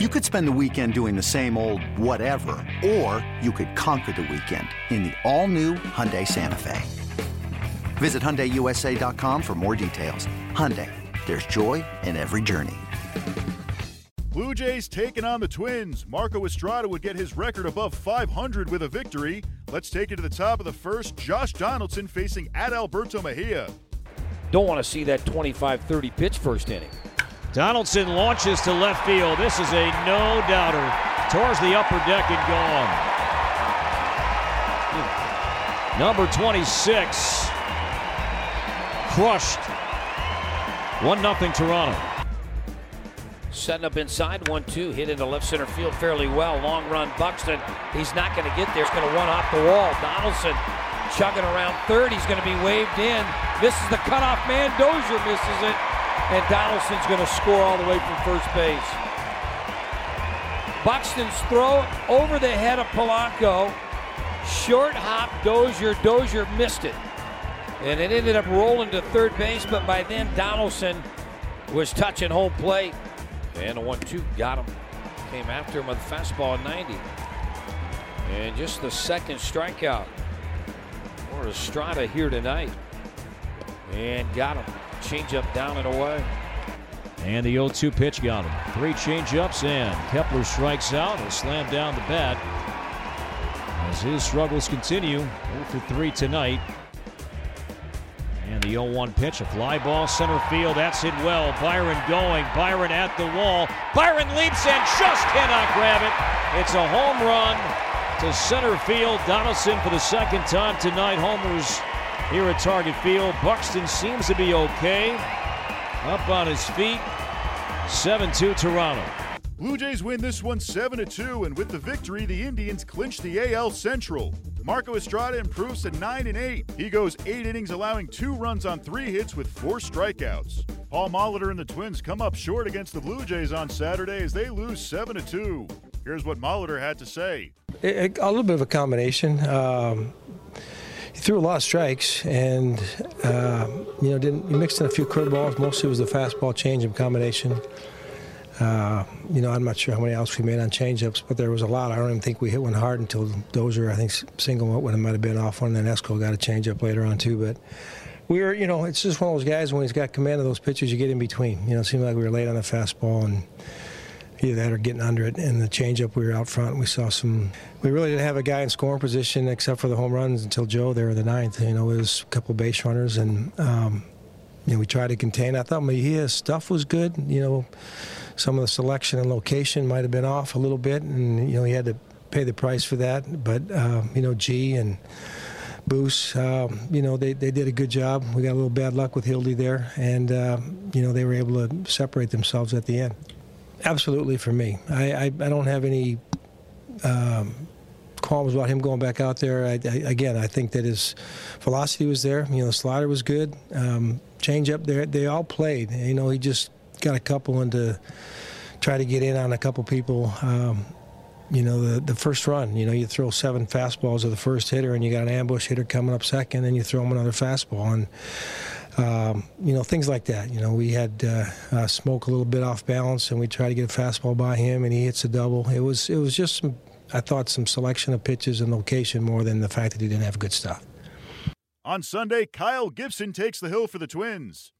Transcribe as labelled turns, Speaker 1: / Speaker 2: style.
Speaker 1: You could spend the weekend doing the same old whatever, or you could conquer the weekend in the all-new Hyundai Santa Fe. Visit HyundaiUSA.com for more details. Hyundai, there's joy in every journey.
Speaker 2: Blue Jays taking on the Twins. Marco Estrada would get his record above 500 with a victory. Let's take it to the top of the first. Josh Donaldson facing Adalberto Mejia.
Speaker 3: Don't want to see that 25-30 pitch first inning.
Speaker 4: Donaldson launches to left field. This is a no doubter. Towards the upper deck and gone. Number 26. Crushed. 1 0 Toronto.
Speaker 3: Setting up inside, 1 2, hit into left center field fairly well. Long run, Buxton. He's not going to get there. He's going to run off the wall. Donaldson chugging around third. He's going to be waved in. Misses the cutoff man. Dozier misses it and Donaldson's going to score all the way from first base. Buxton's throw over the head of Polanco. Short hop Dozier. Dozier missed it. And it ended up rolling to third base, but by then Donaldson was touching home plate. And a 1 2 got him. Came after him with a fastball 90. And just the second strikeout for Estrada here tonight. And got him. Changeup down and away.
Speaker 4: And the 0 2 pitch got him. Three changeups, and Kepler strikes out. He'll slam down the bat as his struggles continue. 0 for 3 tonight. And the 0 1 pitch, a fly ball center field. That's hit well. Byron going. Byron at the wall. Byron leaps and just cannot grab it. It's a home run to center field. Donaldson for the second time tonight. Homers here at Target Field. Buxton seems to be okay. Up on his feet. 7 2 Toronto.
Speaker 2: Blue Jays win this one 7 2, and with the victory, the Indians clinch the AL Central. Marco Estrada improves to 9 and 8. He goes 8 innings, allowing two runs on three hits with four strikeouts. Paul Molitor and the Twins come up short against the Blue Jays on Saturday as they lose 7 2. Here's what Molitor had to say.
Speaker 5: A, a little bit of a combination. Um, he threw a lot of strikes, and uh, you know, didn't he mixed in a few curveballs. Mostly was the fastball changeup combination. Uh, you know, I'm not sure how many outs we made on changeups, but there was a lot. I don't even think we hit one hard until Dozier. I think single it might have been off one, then Esco got a changeup later on too. But we were, you know, it's just one of those guys when he's got command of those pitches, you get in between. You know, it seemed like we were late on the fastball and either that or getting under it. And the changeup, we were out front. We saw some. We really didn't have a guy in scoring position except for the home runs until Joe there in the ninth. You know, it was a couple base runners, and um, you know we tried to contain. I thought Mejia's stuff was good. You know, some of the selection and location might have been off a little bit, and you know he had to pay the price for that. But uh, you know, G and. Boos, um, you know, they, they did a good job. We got a little bad luck with Hildy there, and, uh, you know, they were able to separate themselves at the end. Absolutely for me. I, I, I don't have any um, qualms about him going back out there. I, I, again, I think that his velocity was there. You know, the slider was good. Um, change up there, they all played. You know, he just got a couple into try to get in on a couple people. Um, you know, the, the first run, you know, you throw seven fastballs to the first hitter and you got an ambush hitter coming up second, and you throw him another fastball. And um, you know, things like that. You know, we had uh, uh, Smoak a little bit off balance, and we tried to get a fastball by him, and he hits a double. It was it was just some, I thought some selection of pitches and location more than the fact that he didn't have good stuff.
Speaker 2: On Sunday, Kyle Gibson takes the hill for the Twins.